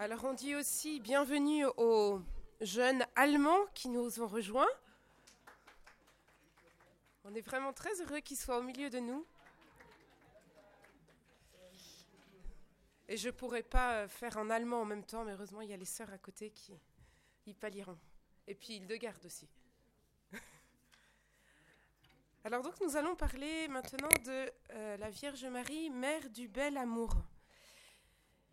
Alors on dit aussi bienvenue aux jeunes Allemands qui nous ont rejoints. On est vraiment très heureux qu'ils soient au milieu de nous. Et je ne pourrais pas faire en allemand en même temps, mais heureusement il y a les sœurs à côté qui y pallieront. Et puis Hildegard aussi. Alors donc nous allons parler maintenant de euh, la Vierge Marie, mère du bel amour.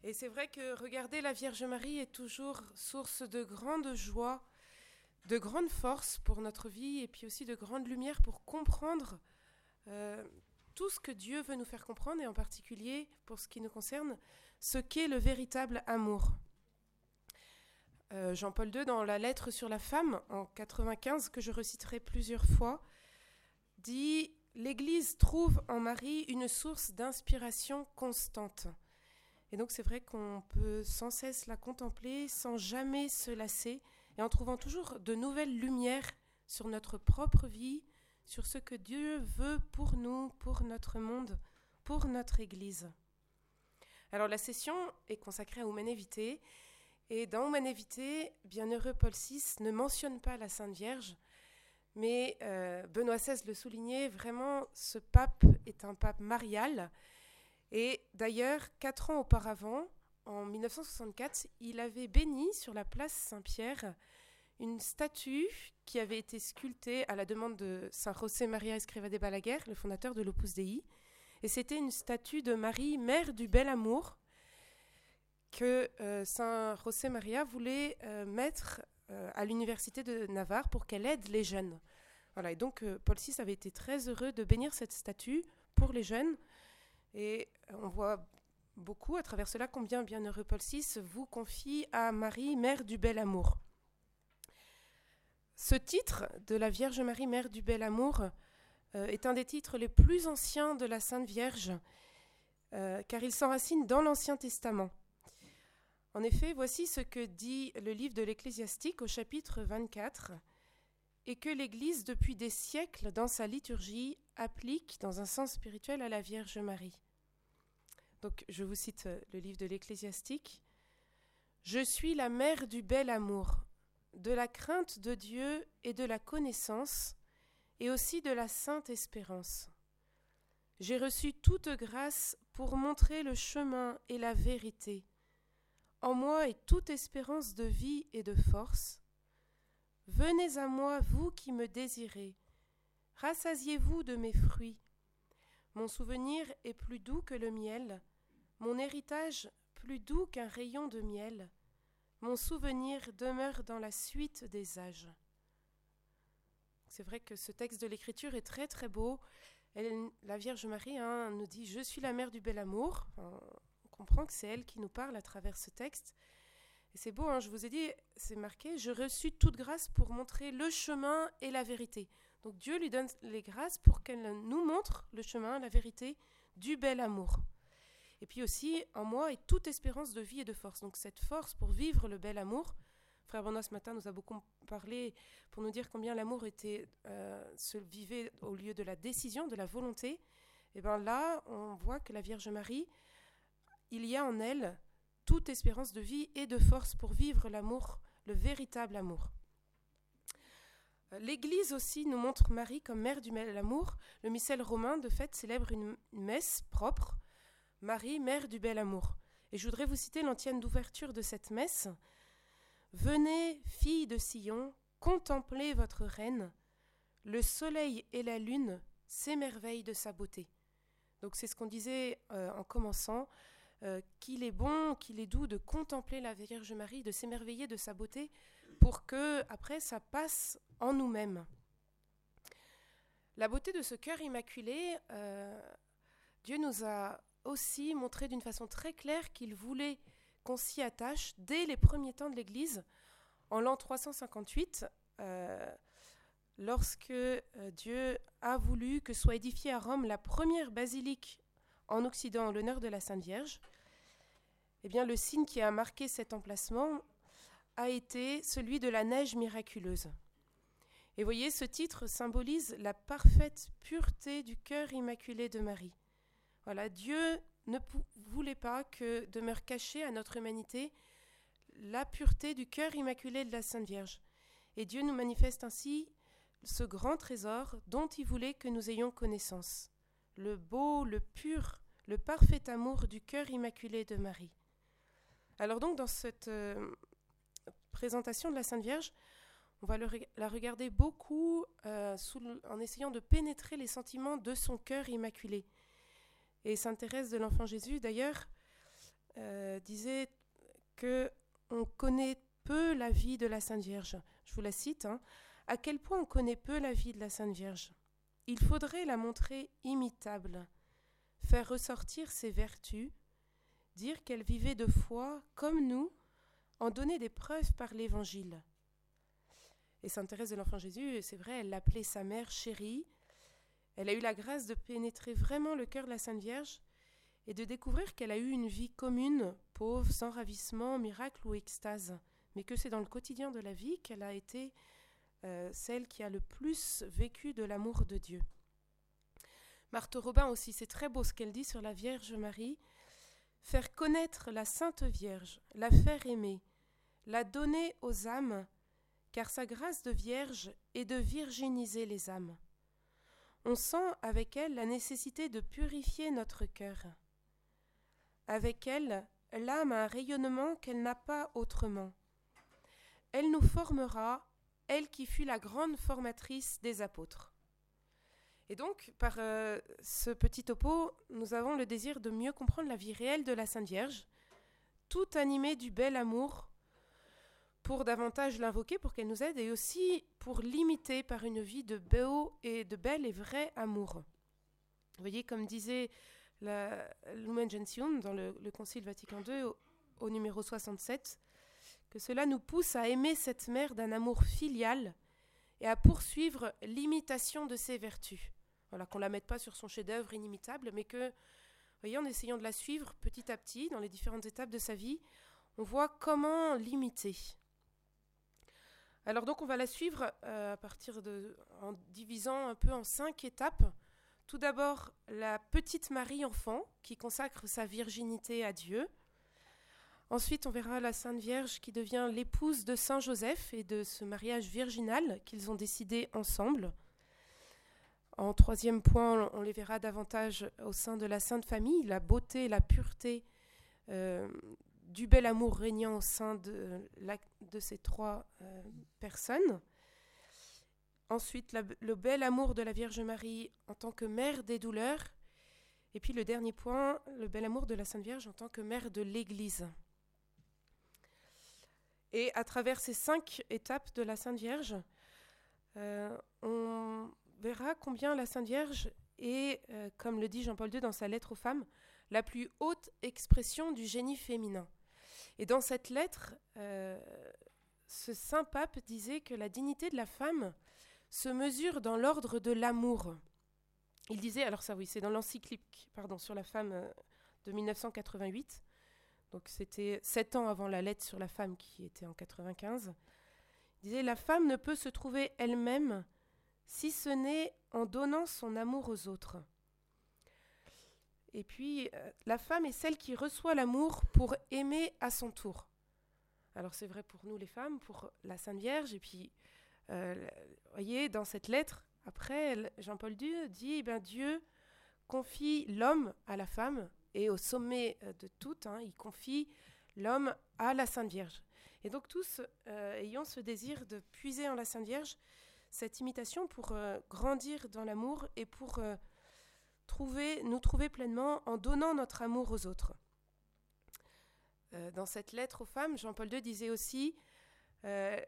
Et c'est vrai que regarder la Vierge Marie est toujours source de grande joie, de grande force pour notre vie et puis aussi de grande lumière pour comprendre euh, tout ce que Dieu veut nous faire comprendre et en particulier pour ce qui nous concerne, ce qu'est le véritable amour. Euh, Jean-Paul II, dans la lettre sur la femme en 95, que je reciterai plusieurs fois, dit L'Église trouve en Marie une source d'inspiration constante. Et donc c'est vrai qu'on peut sans cesse la contempler sans jamais se lasser et en trouvant toujours de nouvelles lumières sur notre propre vie, sur ce que Dieu veut pour nous, pour notre monde, pour notre Église. Alors la session est consacrée à Humanévité et dans Humanévité, bienheureux Paul VI ne mentionne pas la Sainte Vierge, mais euh, Benoît XVI le soulignait, vraiment ce pape est un pape marial et d'ailleurs, quatre ans auparavant, en 1964, il avait béni sur la place Saint-Pierre une statue qui avait été sculptée à la demande de Saint José Maria Escriva de Balaguer, le fondateur de l'Opus Dei. Et c'était une statue de Marie, mère du bel amour, que euh, Saint José Maria voulait euh, mettre euh, à l'université de Navarre pour qu'elle aide les jeunes. Voilà, et donc Paul VI avait été très heureux de bénir cette statue pour les jeunes et on voit beaucoup à travers cela combien bienheureux Paul VI vous confie à Marie, mère du bel amour. Ce titre de la Vierge Marie, mère du bel amour, euh, est un des titres les plus anciens de la Sainte Vierge, euh, car il s'enracine dans l'Ancien Testament. En effet, voici ce que dit le livre de l'Ecclésiastique au chapitre 24, et que l'Église, depuis des siècles, dans sa liturgie, applique dans un sens spirituel à la Vierge Marie. Donc, je vous cite euh, le livre de l'Ecclésiastique. Je suis la mère du bel amour, de la crainte de Dieu et de la connaissance, et aussi de la sainte espérance. J'ai reçu toute grâce pour montrer le chemin et la vérité. En moi est toute espérance de vie et de force. Venez à moi, vous qui me désirez, rassasiez-vous de mes fruits. Mon souvenir est plus doux que le miel, mon héritage plus doux qu'un rayon de miel, mon souvenir demeure dans la suite des âges. C'est vrai que ce texte de l'Écriture est très très beau. la Vierge Marie hein, nous dit Je suis la mère du bel amour. on comprend que c'est elle qui nous parle à travers ce texte. Et c'est beau, hein, je vous ai dit, c'est marqué Je reçus toute grâce pour montrer le chemin et la vérité. Donc Dieu lui donne les grâces pour qu'elle nous montre le chemin, la vérité du bel amour. Et puis aussi, en moi est toute espérance de vie et de force. Donc cette force pour vivre le bel amour. Frère Benoît ce matin nous a beaucoup parlé pour nous dire combien l'amour était euh, se vivait au lieu de la décision, de la volonté. Et bien là, on voit que la Vierge Marie, il y a en elle toute espérance de vie et de force pour vivre l'amour, le véritable amour. L'Église aussi nous montre Marie comme mère du bel amour. Le missel romain, de fait, célèbre une messe propre Marie, mère du bel amour. Et je voudrais vous citer l'antienne d'ouverture de cette messe. Venez, filles de Sion, contemplez votre reine. Le soleil et la lune s'émerveillent de sa beauté. Donc c'est ce qu'on disait euh, en commençant, euh, qu'il est bon, qu'il est doux de contempler la Vierge Marie, de s'émerveiller de sa beauté, pour que après ça passe en nous-mêmes. La beauté de ce cœur immaculé, euh, Dieu nous a aussi montré d'une façon très claire qu'il voulait qu'on s'y attache dès les premiers temps de l'Église, en l'an 358, euh, lorsque euh, Dieu a voulu que soit édifiée à Rome la première basilique en Occident en l'honneur de la Sainte Vierge. Eh bien, le signe qui a marqué cet emplacement a été celui de la neige miraculeuse. Et voyez, ce titre symbolise la parfaite pureté du cœur immaculé de Marie. Voilà, Dieu ne voulait pas que demeure cachée à notre humanité la pureté du cœur immaculé de la Sainte Vierge. Et Dieu nous manifeste ainsi ce grand trésor dont il voulait que nous ayons connaissance, le beau, le pur, le parfait amour du cœur immaculé de Marie. Alors donc dans cette euh, présentation de la Sainte Vierge, on va la regarder beaucoup euh, en essayant de pénétrer les sentiments de son cœur immaculé. Et Sainte Thérèse de l'Enfant Jésus, d'ailleurs, euh, disait que on connaît peu la vie de la Sainte Vierge. Je vous la cite. Hein. À quel point on connaît peu la vie de la Sainte Vierge? Il faudrait la montrer imitable, faire ressortir ses vertus, dire qu'elle vivait de foi comme nous, en donner des preuves par l'Évangile. Et Sainte Thérèse de l'Enfant Jésus, c'est vrai, elle l'appelait sa mère chérie. Elle a eu la grâce de pénétrer vraiment le cœur de la Sainte Vierge et de découvrir qu'elle a eu une vie commune, pauvre, sans ravissement, miracle ou extase, mais que c'est dans le quotidien de la vie qu'elle a été euh, celle qui a le plus vécu de l'amour de Dieu. Marthe Robin aussi, c'est très beau ce qu'elle dit sur la Vierge Marie. Faire connaître la Sainte Vierge, la faire aimer, la donner aux âmes, car sa grâce de Vierge est de virginiser les âmes. On sent avec elle la nécessité de purifier notre cœur. Avec elle, l'âme a un rayonnement qu'elle n'a pas autrement. Elle nous formera, elle qui fut la grande formatrice des apôtres. Et donc, par euh, ce petit topo, nous avons le désir de mieux comprendre la vie réelle de la Sainte Vierge, tout animée du bel amour pour davantage l'invoquer, pour qu'elle nous aide, et aussi pour l'imiter par une vie de beau et de bel et vrai amour. Vous voyez, comme disait Lumen Gentium dans le, Concile Vatican II au, au, numéro 67, que cela nous pousse à aimer cette mère d'un amour filial et à poursuivre l'imitation de ses vertus. Voilà, qu'on ne la mette pas sur son chef-d'œuvre inimitable, mais que, voyez, en essayant de la suivre petit à petit dans les différentes étapes de sa vie, on voit comment l'imiter. Alors donc on va la suivre euh, à partir de en divisant un peu en cinq étapes. Tout d'abord la petite Marie enfant qui consacre sa virginité à Dieu. Ensuite on verra la Sainte Vierge qui devient l'épouse de Saint Joseph et de ce mariage virginal qu'ils ont décidé ensemble. En troisième point, on les verra davantage au sein de la Sainte Famille, la beauté, la pureté euh, du bel amour régnant au sein de, ces trois euh, personnes. Ensuite, le bel amour de la Vierge Marie en tant que mère des douleurs. Et puis le dernier point, le bel amour de la Sainte Vierge en tant que mère de l'Église. Et à travers ces cinq étapes de la Sainte Vierge, euh, on verra combien la Sainte Vierge est, euh, comme le dit Jean-Paul II dans sa lettre aux femmes, la plus haute expression du génie féminin. Et dans cette lettre, euh, ce saint pape disait que la dignité de la femme se mesure dans l'ordre de l'amour. Il disait, alors ça oui, c'est dans l'encyclique pardon, sur la femme de 1988, donc c'était sept ans avant la lettre sur la femme qui était en 95. Il disait, la femme ne peut se trouver elle-même si ce n'est en donnant son amour aux autres. Et puis, euh, la femme est celle qui reçoit l'amour pour aimer à son tour. Alors c'est vrai pour nous les femmes, pour la Sainte Vierge, et puis, euh, vous voyez, dans cette lettre, après, Jean-Paul II dit, ben, Dieu confie l'homme à la femme, et au sommet euh, de tout, hein, il confie l'homme à la Sainte Vierge. Et donc tous ayons ce désir de puiser en la Sainte Vierge cette imitation pour grandir dans l'amour et pour trouver, nous trouver pleinement en donnant notre amour aux autres. Euh, dans cette lettre aux femmes, Jean-Paul II disait aussi euh,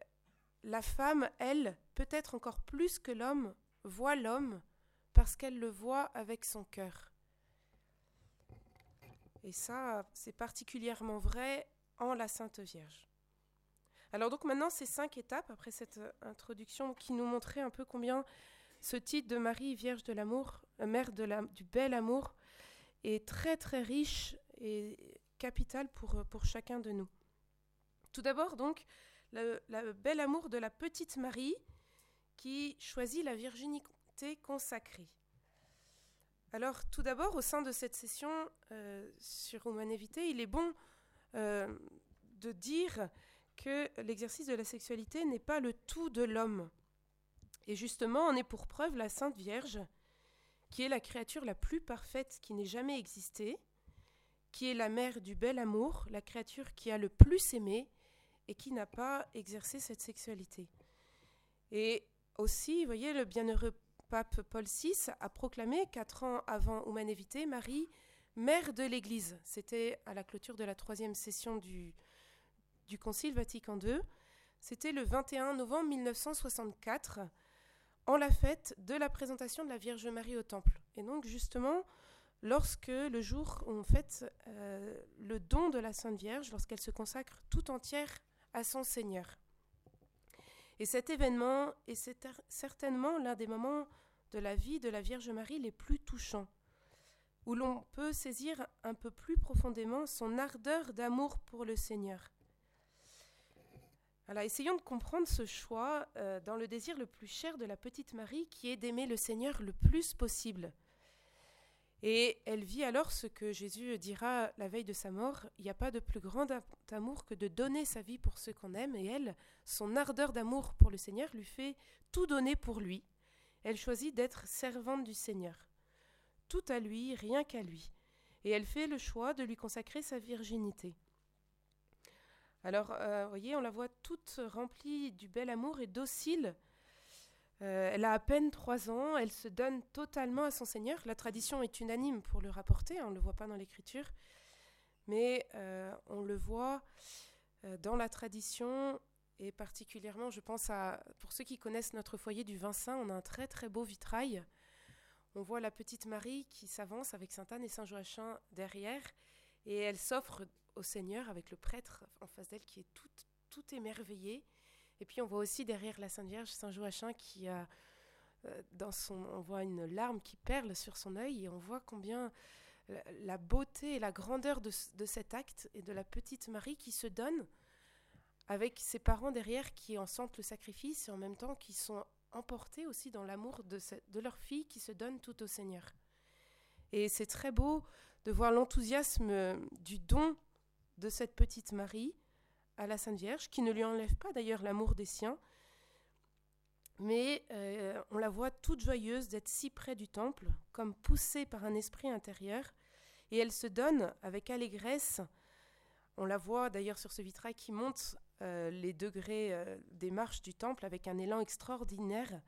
La femme, elle, peut-être encore plus que l'homme, voit l'homme parce qu'elle le voit avec son cœur. Et ça, c'est particulièrement vrai en la Sainte Vierge. Alors donc maintenant, ces cinq étapes, après cette introduction qui nous montrait un peu combien ce titre de Marie Vierge de l'amour, euh, mère du bel amour, est très très riche et capital pour, euh, pour chacun de nous. Tout d'abord donc, le, bel amour de la petite Marie qui choisit la virginité consacrée. Alors tout d'abord, au sein de cette session euh, sur Humanité, il est bon de dire que l'exercice de la sexualité n'est pas le tout de l'homme. Et justement, on est pour preuve la Sainte Vierge, qui est la créature la plus parfaite qui n'ait jamais existé, qui est la mère du bel amour, la créature qui a le plus aimé et qui n'a pas exercé cette sexualité. Et aussi, vous voyez, le bienheureux pape Paul VI a proclamé, quatre ans avant Humanevité, Marie, mère de l'Église. C'était à la clôture de la troisième session du, Concile Vatican II. C'était le 21 novembre 1964, en la fête de la présentation de la Vierge Marie au Temple. Et donc, justement, lorsque le jour où on fête euh, le don de la Sainte Vierge, lorsqu'elle se consacre tout entière à son Seigneur. Et cet événement est certainement l'un des moments de la vie de la Vierge Marie les plus touchants, où l'on peut saisir un peu plus profondément son ardeur d'amour pour le Seigneur. Essayons de comprendre ce choix euh, dans le désir le plus cher de la petite Marie, qui est d'aimer le Seigneur le plus possible. Et elle vit alors ce que Jésus dira la veille de sa mort, il n'y a pas de plus grand amour que de donner sa vie pour ceux qu'on aime, et elle, son ardeur d'amour pour le Seigneur lui fait tout donner pour lui. Elle choisit d'être servante du Seigneur. Tout à lui, rien qu'à lui. Et elle fait le choix de lui consacrer sa virginité. Alors, euh, vous voyez, on la voit toute remplie du bel amour et docile euh, elle a à peine trois ans, elle se donne totalement à son Seigneur. La tradition est unanime pour le rapporter, hein, on ne le voit pas dans l'Écriture, mais euh, on le voit euh, dans la tradition, et particulièrement, je pense à, pour ceux qui connaissent notre foyer du Vincent, on a un très très beau vitrail. On voit la petite Marie qui s'avance avec Sainte Anne et Saint Joachim derrière, et elle s'offre au Seigneur avec le prêtre en face d'elle qui est tout, tout émerveillé. Et puis on voit aussi derrière la Sainte Vierge Saint Joachim qui a euh, dans son, on voit une larme qui perle sur son œil et on voit combien la, beauté et la grandeur de, cet acte et de la petite Marie qui se donne avec ses parents derrière qui en sentent le sacrifice et en même temps qui sont emportés aussi dans l'amour de, de leur fille qui se donne tout au Seigneur. Et c'est très beau de voir l'enthousiasme du don de cette petite Marie à la Sainte Vierge, qui ne lui enlève pas d'ailleurs l'amour des siens, mais euh, on la voit toute joyeuse d'être si près du temple, comme poussée par un esprit intérieur, et elle se donne avec allégresse. On la voit d'ailleurs sur ce vitrail qui monte euh, les degrés euh, des marches du temple avec un élan extraordinaire,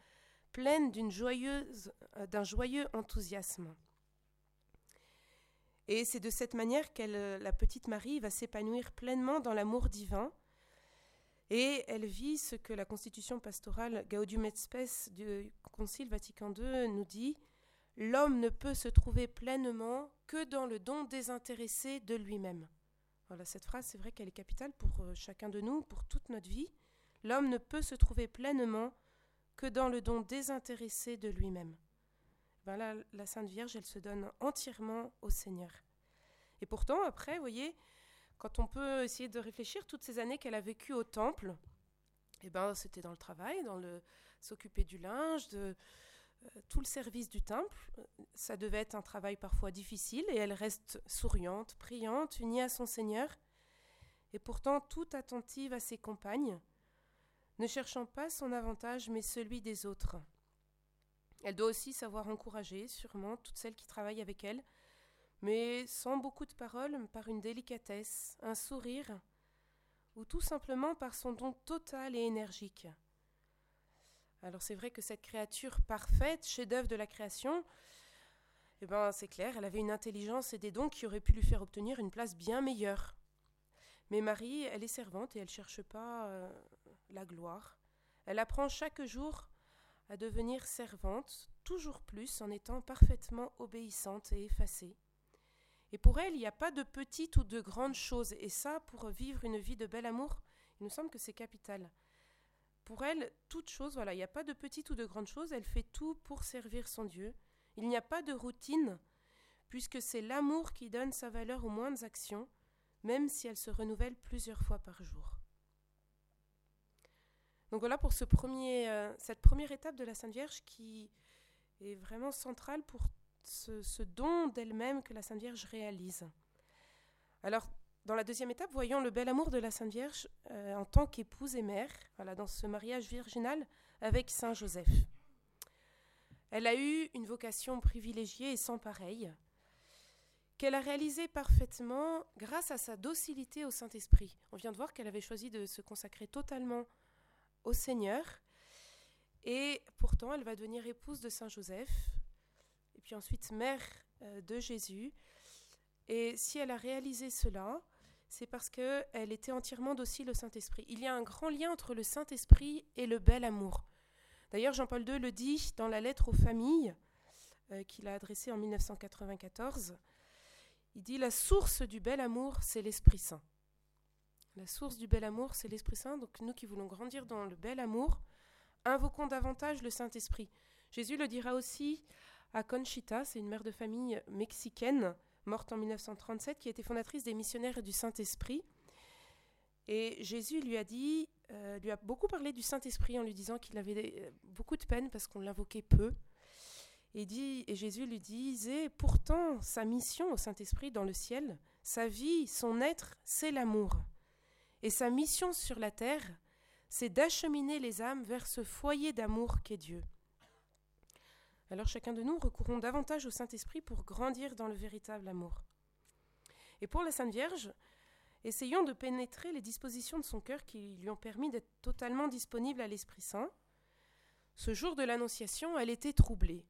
pleine d'une joyeuse, d'un joyeux enthousiasme. Et c'est de cette manière que euh, la petite Marie va s'épanouir pleinement dans l'amour divin. Et elle vit ce que la constitution pastorale Gaudium et Spes du Concile Vatican II nous dit L'homme ne peut se trouver pleinement que dans le don désintéressé de lui-même. Voilà, cette phrase, c'est vrai qu'elle est capitale pour euh, chacun de nous, pour toute notre vie. L'homme ne peut se trouver pleinement que dans le don désintéressé de lui-même. Ben la Sainte Vierge, elle se donne entièrement au Seigneur. Et pourtant, après, vous voyez, quand on peut essayer de réfléchir, toutes ces années qu'elle a vécues au temple, eh ben, c'était dans le travail, dans le s'occuper du linge, de euh, tout le service du temple. Ça devait être un travail parfois difficile, et elle reste souriante, priante, unie à son Seigneur, et pourtant toute attentive à ses compagnes, ne cherchant pas son avantage, mais celui des autres. Elle doit aussi savoir encourager, sûrement, toutes celles qui travaillent avec elle, mais sans beaucoup de paroles, par une délicatesse, un sourire, ou tout simplement par son don total et énergique. Alors c'est vrai que cette créature parfaite, chef-d'œuvre de la création, eh ben c'est clair, elle avait une intelligence et des dons qui auraient pu lui faire obtenir une place bien meilleure. Mais Marie, elle est servante et elle ne cherche pas euh, la gloire. Elle apprend chaque jour à devenir servante, toujours plus en étant parfaitement obéissante et effacée. Et pour elle, il n'y a pas de petites ou de grandes choses. Et ça, pour vivre une vie de bel amour, il nous semble que c'est capital. Pour elle, toute chose, voilà, il n'y a pas de petites ou de grandes choses, elle fait tout pour servir son Dieu. Il n'y a pas de routine, puisque c'est l'amour qui donne sa valeur aux moindres actions, même si elles se renouvellent plusieurs fois par jour. Donc voilà pour euh, cette première étape de la Sainte Vierge qui est vraiment centrale pour ce, don d'elle-même que la Sainte Vierge réalise. Alors, dans la deuxième étape, voyons le bel amour de la Sainte Vierge euh, en tant qu'épouse et mère, voilà, dans ce mariage virginal avec Saint Joseph. Elle a eu une vocation privilégiée et sans pareille, qu'elle a réalisée parfaitement grâce à sa docilité au Saint-Esprit. On vient de voir qu'elle avait choisi de se consacrer totalement au Seigneur, et pourtant elle va devenir épouse de Saint Joseph, et puis ensuite mère euh, de Jésus. Et si elle a réalisé cela, c'est parce qu'elle était entièrement docile au Saint-Esprit. Il y a un grand lien entre le Saint-Esprit et le bel amour. D'ailleurs, Jean-Paul II le dit dans la lettre aux familles euh, qu'il a adressée en 1994. Il dit La source du bel amour, c'est l'Esprit Saint. La source du bel amour, c'est l'Esprit Saint. Donc, nous qui voulons grandir dans le bel amour, invoquons davantage le Saint-Esprit. Jésus le dira aussi à Conchita, c'est une mère de famille mexicaine morte en 1937, qui était fondatrice des missionnaires du Saint-Esprit. Et Jésus lui a dit, euh, lui a beaucoup parlé du Saint-Esprit en lui disant qu'il avait euh, beaucoup de peine parce qu'on l'invoquait peu. Et, dit, et Jésus lui disait, pourtant sa mission au Saint-Esprit dans le ciel, sa vie, son être, c'est l'amour. Et sa mission sur la terre, c'est d'acheminer les âmes vers ce foyer d'amour qu'est Dieu. Alors chacun de nous recourons davantage au Saint-Esprit pour grandir dans le véritable amour. Et pour la Sainte Vierge, essayons de pénétrer les dispositions de son cœur qui lui ont permis d'être totalement disponible à l'Esprit Saint. Ce jour de l'Annonciation, elle était troublée.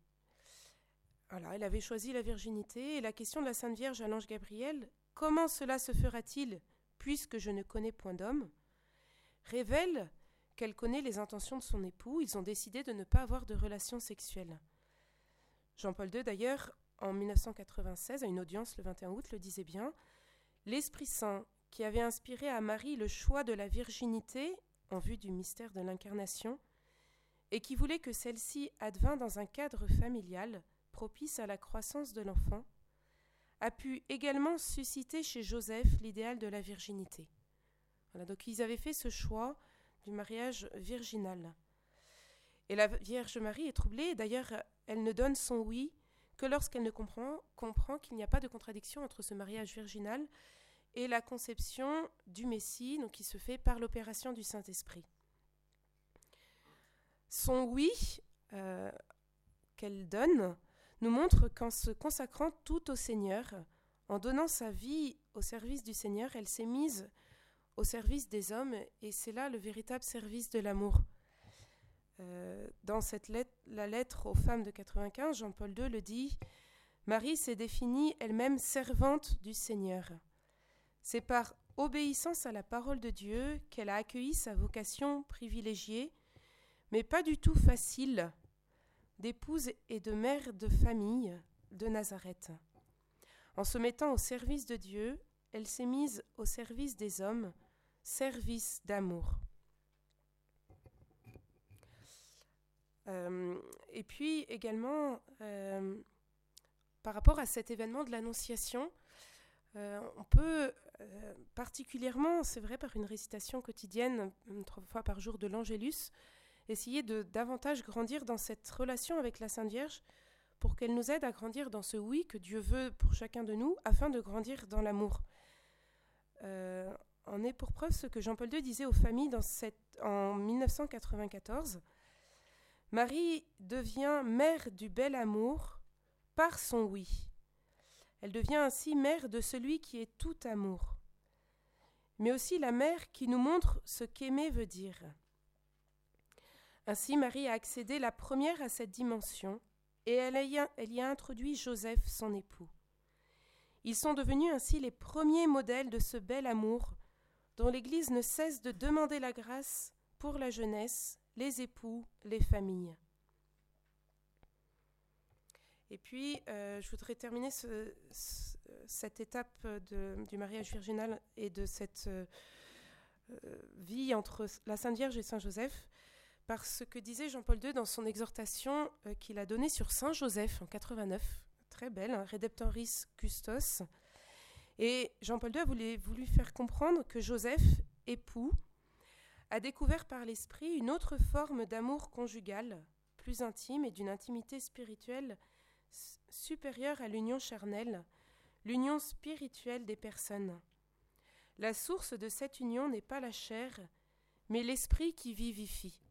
Voilà, elle avait choisi la virginité et la question de la Sainte Vierge à l'ange Gabriel, comment cela se fera-t-il? Puisque je ne connais point d'homme révèle qu'elle connaît les intentions de son époux, ils ont décidé de ne pas avoir de relations sexuelles. Jean-Paul II, d'ailleurs, en 1996, à une audience le 21 août, le disait bien L'Esprit Saint, qui avait inspiré à Marie le choix de la virginité en vue du mystère de l'incarnation, et qui voulait que celle-ci advint dans un cadre familial propice à la croissance de l'enfant, a pu également susciter chez Joseph l'idéal de la virginité. Donc ils avaient fait ce choix du mariage virginal. Et la Vierge Marie est troublée, d'ailleurs elle ne donne son oui que lorsqu'elle ne comprend, qu'il n'y a pas de contradiction entre ce mariage virginal et la conception du Messie, qui se fait par l'opération du Saint-Esprit. Son oui euh, qu'elle donne nous montre qu'en se consacrant tout au Seigneur, en donnant sa vie au service du Seigneur, elle s'est mise au service des hommes, et c'est là le véritable service de l'amour. Euh, dans cette lettre, la lettre aux femmes de 95, Jean-Paul II le dit Marie s'est définie elle-même servante du Seigneur. C'est par obéissance à la parole de Dieu qu'elle a accueilli sa vocation privilégiée, mais pas du tout facile, d'épouse et de mère de famille de Nazareth. En se mettant au service de Dieu, elle s'est mise au service des hommes, service d'amour. Euh, et puis également, euh, par rapport à cet événement de l'Annonciation, euh, on peut particulièrement, c'est vrai, par une récitation quotidienne, trois fois par jour de l'Angélus, essayer de davantage grandir dans cette relation avec la Sainte Vierge pour qu'elle nous aide à grandir dans ce oui que Dieu veut pour chacun de nous afin de grandir dans l'amour. en est pour preuve ce que Jean-Paul II disait aux familles en 1994. Marie devient mère du bel amour par son oui. Elle devient ainsi mère de celui qui est tout amour, mais aussi la mère qui nous montre ce qu'aimer veut dire. Ainsi Marie a accédé la première à cette dimension, et elle, y a, introduit Joseph, son époux. Ils sont devenus ainsi les premiers modèles de ce bel amour dont l'Église ne cesse de demander la grâce pour la jeunesse les époux, les familles. Et puis, euh, je voudrais terminer cette étape du mariage virginal et de cette euh, vie entre la Sainte Vierge et Saint Joseph par ce que disait Jean-Paul II dans son exhortation euh, qu'il a donnée sur Saint Joseph en 89, très belle, hein, Redemptoris Custos. Et Jean-Paul II a voulu, voulu faire comprendre que Joseph, époux, a découvert par l'esprit une autre forme d'amour conjugal, plus intime et d'une intimité spirituelle supérieure à l'union charnelle, l'union spirituelle des personnes. La source de cette union n'est pas la chair, mais l'esprit qui vivifie.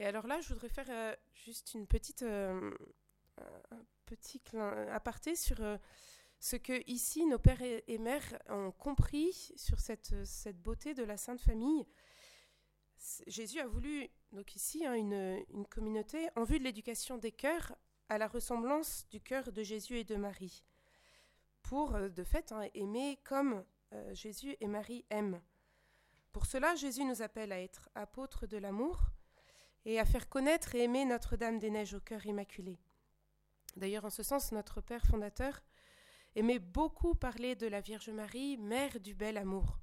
Et alors là, je voudrais faire euh, juste une petite, euh, un petit aparté sur euh, ce que ici nos pères et, mères ont compris sur cette, beauté de la Sainte Famille. Jésus a voulu, donc ici, hein, une, une, communauté en vue de l'éducation des cœurs à la ressemblance du cœur de Jésus et de Marie, pour, de fait, hein, aimer comme Jésus et Marie aiment. Pour cela, Jésus nous appelle à être apôtres de l'amour, et à faire connaître et aimer Notre-Dame-des-Neiges au cœur immaculé. D'ailleurs, en ce sens, notre Père fondateur aimait beaucoup parler de la Vierge Marie, mère du bel amour.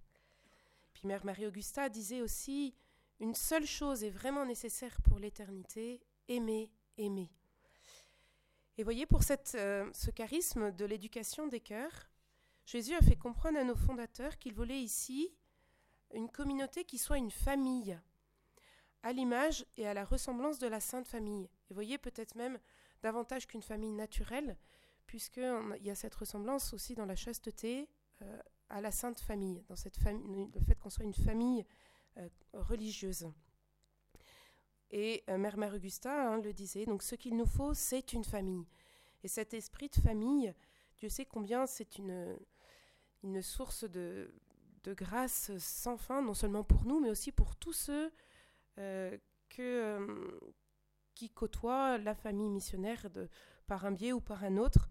Puis Mère Marie-Augusta disait aussi Une seule chose est vraiment nécessaire pour l'éternité aimer, aimer. Et voyez, pour cette, euh, ce charisme de l'éducation des cœurs, Jésus a fait comprendre à nos fondateurs qu'il voulait ici une communauté qui soit une famille, à l'image et à la ressemblance de la Sainte Famille. Et voyez peut-être même davantage qu'une famille naturelle, puisqu'il y a cette ressemblance aussi dans la chasteté euh, à la Sainte Famille, dans cette famille, le fait qu'on soit une famille euh, religieuse. Et euh, Mère Mère Augusta hein, le disait, donc ce qu'il nous faut, c'est une famille. Et cet esprit de famille, Dieu sait combien c'est une, source de, grâce sans fin, non seulement pour nous, mais aussi pour tous ceux que, euh, qui côtoient la famille missionnaire par un biais ou par un autre.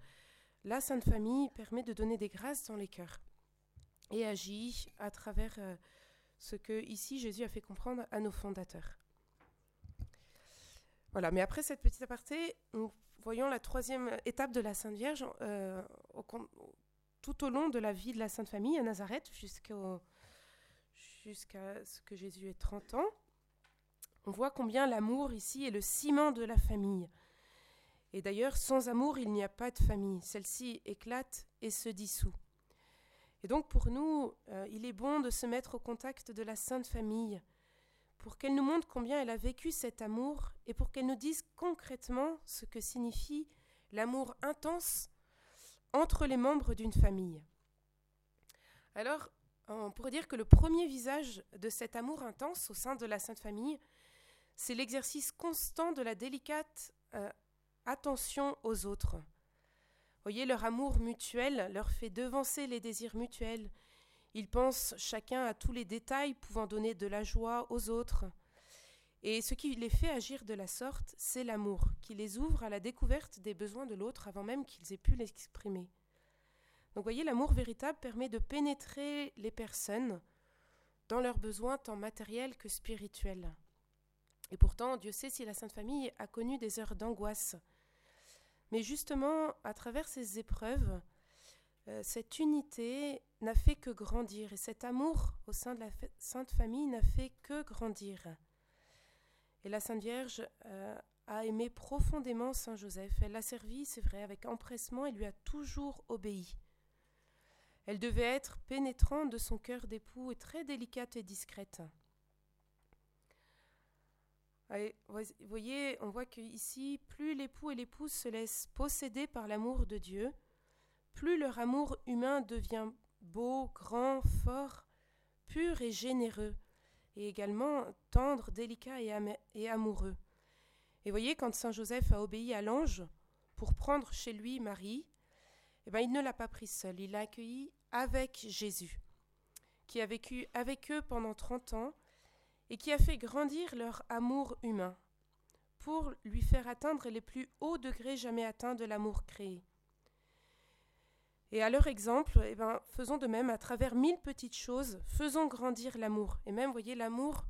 La Sainte Famille permet de donner des grâces dans les cœurs et agit à travers euh, ce que ici Jésus a fait comprendre à nos fondateurs. Voilà, mais après cette petite aparté, nous voyons la troisième étape de la Sainte Vierge tout au long de la vie de la Sainte Famille à Nazareth jusqu'à ce que Jésus ait 30 ans. On voit combien l'amour ici est le ciment de la famille. Et d'ailleurs, sans amour, il n'y a pas de famille. Celle-ci éclate et se dissout. Et donc pour nous, euh, il est bon de se mettre au contact de la Sainte Famille, pour qu'elle nous montre combien elle a vécu cet amour et pour qu'elle nous dise concrètement ce que signifie l'amour intense entre les membres d'une famille. Alors, on pourrait dire que le premier visage de cet amour intense au sein de la Sainte Famille, c'est l'exercice constant de la délicate euh, attention aux autres. Voyez, leur amour mutuel leur fait devancer les désirs mutuels. Ils pensent chacun à tous les détails pouvant donner de la joie aux autres. Et ce qui les fait agir de la sorte, c'est l'amour, qui les ouvre à la découverte des besoins de l'autre avant même qu'ils aient pu l'exprimer. Donc voyez, l'amour véritable permet de pénétrer les personnes dans leurs besoins tant matériels que spirituels. Et pourtant, Dieu sait si la Sainte Famille a connu des heures d'angoisse. Mais justement, à travers ces épreuves, euh, cette unité n'a fait que grandir et cet amour au sein de la Sainte Famille n'a fait que grandir. Et la Sainte Vierge euh, a aimé profondément Saint Joseph. Elle l'a servi, c'est vrai, avec empressement et lui a toujours obéi. Elle devait être pénétrante de son cœur d'époux et très délicate et discrète. Vous voyez, on voit qu'ici, plus l'époux et l'épouse se laissent posséder par l'amour de Dieu, plus leur amour humain devient beau, grand, fort, pur et généreux, et également tendre, délicat et, amoureux. Et voyez, quand Saint Joseph a obéi à l'ange pour prendre chez lui Marie, eh ben, il ne l'a pas pris seul, il l'a accueilli avec Jésus, qui a vécu avec eux pendant trente ans et qui a fait grandir leur amour humain pour lui faire atteindre les plus hauts degrés jamais atteints de l'amour créé. Et à leur exemple, eh ben, faisons de même à travers mille petites choses, faisons grandir l'amour. Et même, voyez, l'amour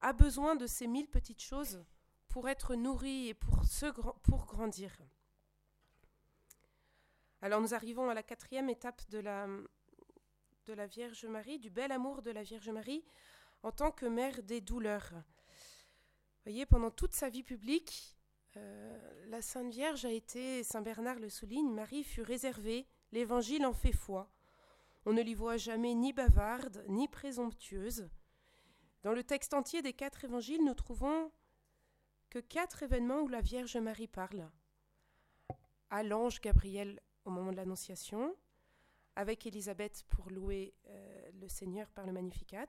a besoin de ces mille petites choses pour être nourri et pour, grandir. Alors nous arrivons à la quatrième étape de la, de la Vierge Marie, du bel amour de la Vierge Marie, en tant que mère des douleurs. Vous voyez, pendant toute sa vie publique, euh, la Sainte Vierge a été, Saint Bernard le souligne, Marie fut réservée, l'Évangile en fait foi. On ne l'y voit jamais ni bavarde, ni présomptueuse. Dans le texte entier des quatre évangiles, nous trouvons que quatre événements où la Vierge Marie parle. À l'ange Gabriel au moment de l'Annonciation, avec Élisabeth pour louer euh, le Seigneur par le Magnificat,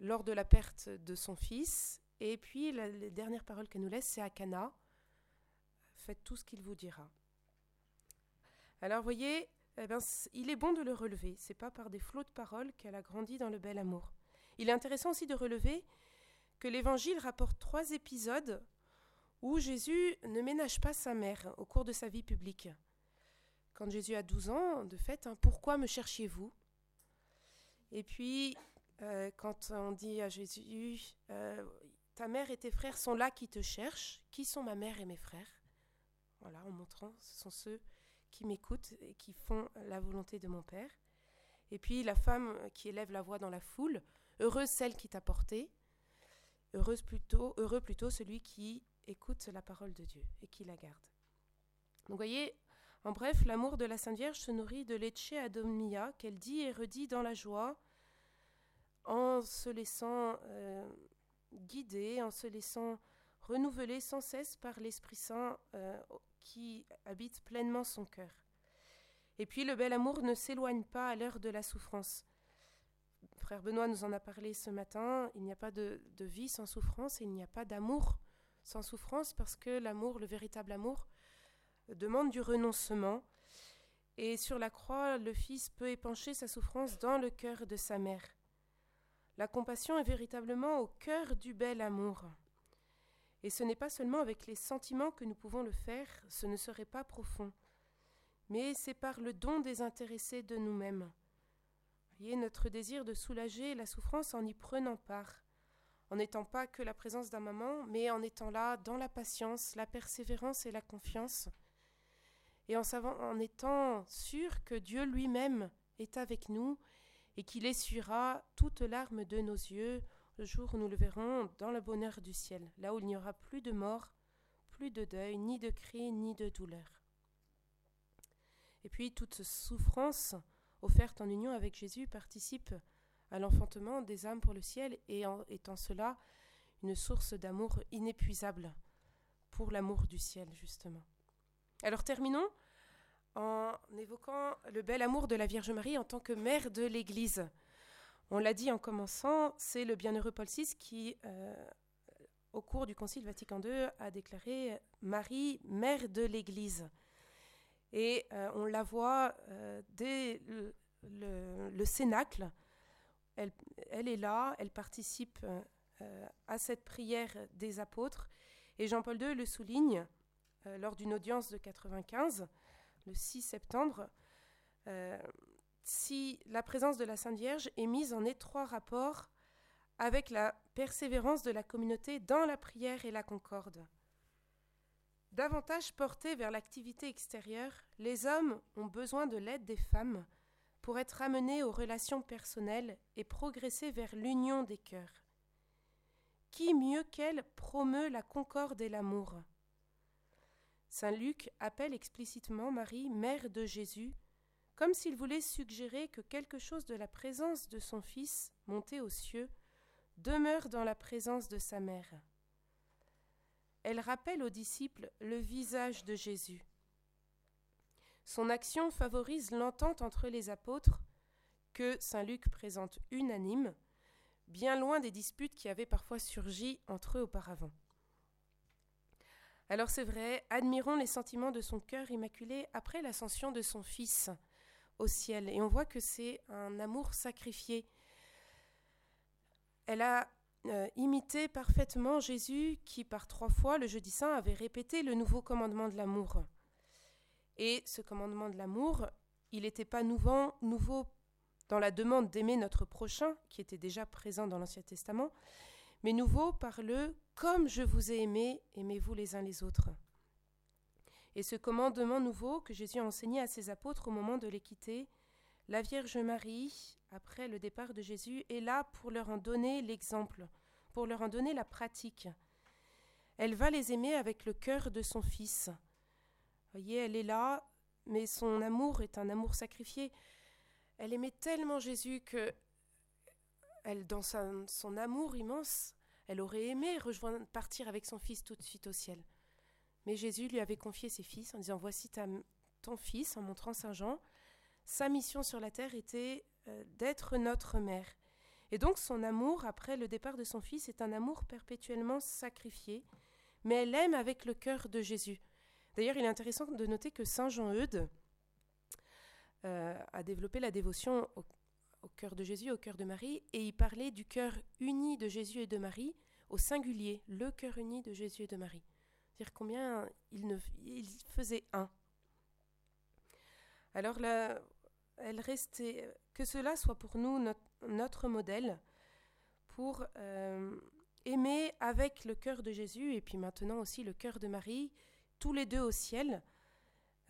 lors de la perte de son fils. Et puis, la, les dernières paroles qu'elle nous laisse, c'est à Cana. Faites tout ce qu'il vous dira. Alors, voyez, eh ben, il est bon de le relever. C'est pas par des flots de paroles qu'elle a grandi dans le bel amour. Il est intéressant aussi de relever que l'Évangile rapporte trois épisodes où Jésus ne ménage pas sa mère au cours de sa vie publique. Quand Jésus a 12 ans, de fait, hein, pourquoi me cherchiez-vous? Et puis, euh, quand on dit à Jésus, euh, ta mère et tes frères sont là qui te cherchent, qui sont ma mère et mes frères? Voilà, en montrant, ce sont ceux qui m'écoutent et qui font la volonté de mon Père. Et puis la femme qui élève la voix dans la foule, heureuse celle qui t'a porté, heureuse plutôt, heureux plutôt celui qui écoute la parole de Dieu et qui la garde. Donc voyez, en bref, l'amour de la Sainte Vierge se nourrit de l'Ecce Adomnia qu'elle dit et redit dans la joie, en se laissant euh, guider, en se laissant renouveler sans cesse par l'Esprit Saint euh, qui habite pleinement son cœur. Et puis le bel amour ne s'éloigne pas à l'heure de la souffrance. Frère Benoît nous en a parlé ce matin, il n'y a pas de, de vie sans souffrance et il n'y a pas d'amour sans souffrance parce que l'amour, le véritable amour, demande du renoncement. Et sur la croix, le Fils peut épancher sa souffrance dans le cœur de sa mère. La compassion est véritablement au cœur du bel amour. Et ce n'est pas seulement avec les sentiments que nous pouvons le faire, ce ne serait pas profond, mais c'est par le don désintéressé de nous-mêmes. Voyez notre désir de soulager la souffrance en y prenant part, en n'étant pas que la présence d'un moment, mais en étant là dans la patience, la persévérance et la confiance, et en, savant, en étant sûr que Dieu lui-même est avec nous et qu'il essuiera toute larme de nos yeux le jour où nous le verrons dans le bonheur du ciel, là où il n'y aura plus de mort, plus de deuil, ni de cris, ni de douleur. Et puis toute souffrance offerte en union avec Jésus participe à l'enfantement des âmes pour le ciel et en étant cela une source d'amour inépuisable pour l'amour du ciel, justement. Alors terminons en évoquant le bel amour de la Vierge Marie en tant que mère de l'Église. On l'a dit en commençant, c'est le bienheureux Paul VI qui, euh, au cours du Concile Vatican II, a déclaré Marie, mère de l'Église. Et euh, on la voit euh, dès le, Cénacle. Elle, elle, est là, elle participe à cette prière des apôtres. Et Jean-Paul II le souligne lors d'une audience de 95, le 6 septembre si la présence de la Sainte Vierge est mise en étroit rapport avec la persévérance de la communauté dans la prière et la concorde. Davantage portés vers l'activité extérieure, les hommes ont besoin de l'aide des femmes pour être amenés aux relations personnelles et progresser vers l'union des cœurs. Qui mieux qu'elle promeut la concorde et l'amour? Saint Luc appelle explicitement Marie mère de Jésus comme s'il voulait suggérer que quelque chose de la présence de son Fils, monté aux cieux, demeure dans la présence de sa mère. Elle rappelle aux disciples le visage de Jésus. Son action favorise l'entente entre les apôtres, que saint Luc présente unanime, bien loin des disputes qui avaient parfois surgi entre eux auparavant. Alors c'est vrai, admirons les sentiments de son cœur immaculé après l'ascension de son Fils, au ciel. Et on voit que c'est un amour sacrifié. Elle a euh, imité parfaitement Jésus qui, par trois fois, le jeudi saint, avait répété le nouveau commandement de l'amour. Et ce commandement de l'amour, il n'était pas nouveau, nouveau dans la demande d'aimer notre prochain, qui était déjà présent dans l'Ancien Testament, mais nouveau par le comme je vous ai aimé, aimez-vous les uns les autres. Et ce commandement nouveau que Jésus a enseigné à ses apôtres au moment de les quitter, la Vierge Marie, après le départ de Jésus, est là pour leur en donner l'exemple, pour leur en donner la pratique. Elle va les aimer avec le cœur de son Fils. Voyez, elle est là, mais son amour est un amour sacrifié. Elle aimait tellement Jésus que, elle, dans son amour immense, elle aurait aimé rejoindre, partir avec son Fils tout de suite au ciel. Mais Jésus lui avait confié ses fils en disant Voici ton fils, en montrant Saint Jean. sa mission sur la terre était euh, d'être notre mère. Et donc son amour, après le départ de son fils, est un amour perpétuellement sacrifié, mais elle aime avec le cœur de Jésus. D'ailleurs, il est intéressant de noter que Saint Jean-Eudes euh, a développé la dévotion au, au cœur de Jésus, au cœur de Marie, et il parlait du cœur uni de Jésus et de Marie au singulier, le cœur uni de Jésus et de Marie. Dire combien il, ne, il faisait un. Alors là, elle restait, que cela soit pour nous notre, notre modèle pour euh, aimer avec le cœur de Jésus et puis maintenant aussi le cœur de Marie, tous les deux au ciel.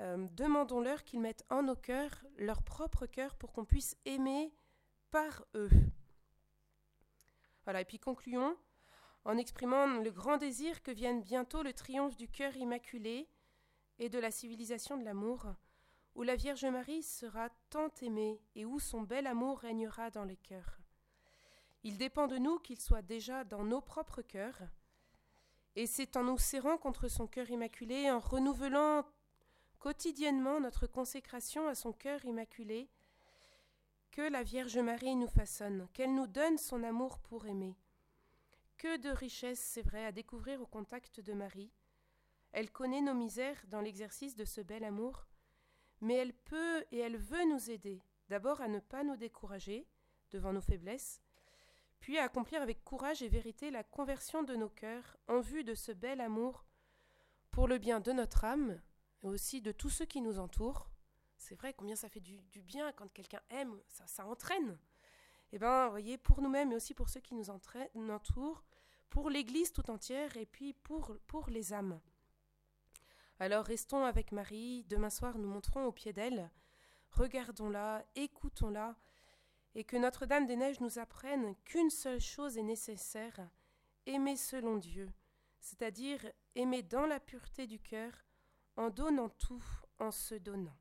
Euh, Demandons-leur qu'ils mettent en nos cœurs leur propre cœur pour qu'on puisse aimer par eux. Voilà, et puis concluons en exprimant le grand désir que vienne bientôt le triomphe du cœur immaculé et de la civilisation de l'amour, où la Vierge Marie sera tant aimée et où son bel amour régnera dans les cœurs. Il dépend de nous qu'il soit déjà dans nos propres cœurs, et c'est en nous serrant contre son cœur immaculé, en renouvelant quotidiennement notre consécration à son cœur immaculé, que la Vierge Marie nous façonne, qu'elle nous donne son amour pour aimer. Que de richesses, c'est vrai, à découvrir au contact de Marie. Elle connaît nos misères dans l'exercice de ce bel amour, mais elle peut et elle veut nous aider, d'abord à ne pas nous décourager devant nos faiblesses, puis à accomplir avec courage et vérité la conversion de nos cœurs en vue de ce bel amour pour le bien de notre âme et aussi de tous ceux qui nous entourent. C'est vrai combien ça fait du, bien quand quelqu'un aime, ça, entraîne. Eh bien, voyez, pour nous-mêmes et aussi pour ceux qui nous entourent, pour l'Église tout entière et puis pour, pour les âmes. Alors restons avec Marie, demain soir nous monterons au pied d'elle, regardons-la, écoutons-la, et que Notre-Dame des Neiges nous apprenne qu'une seule chose est nécessaire, aimer selon Dieu, c'est-à-dire aimer dans la pureté du cœur, en donnant tout, en se donnant.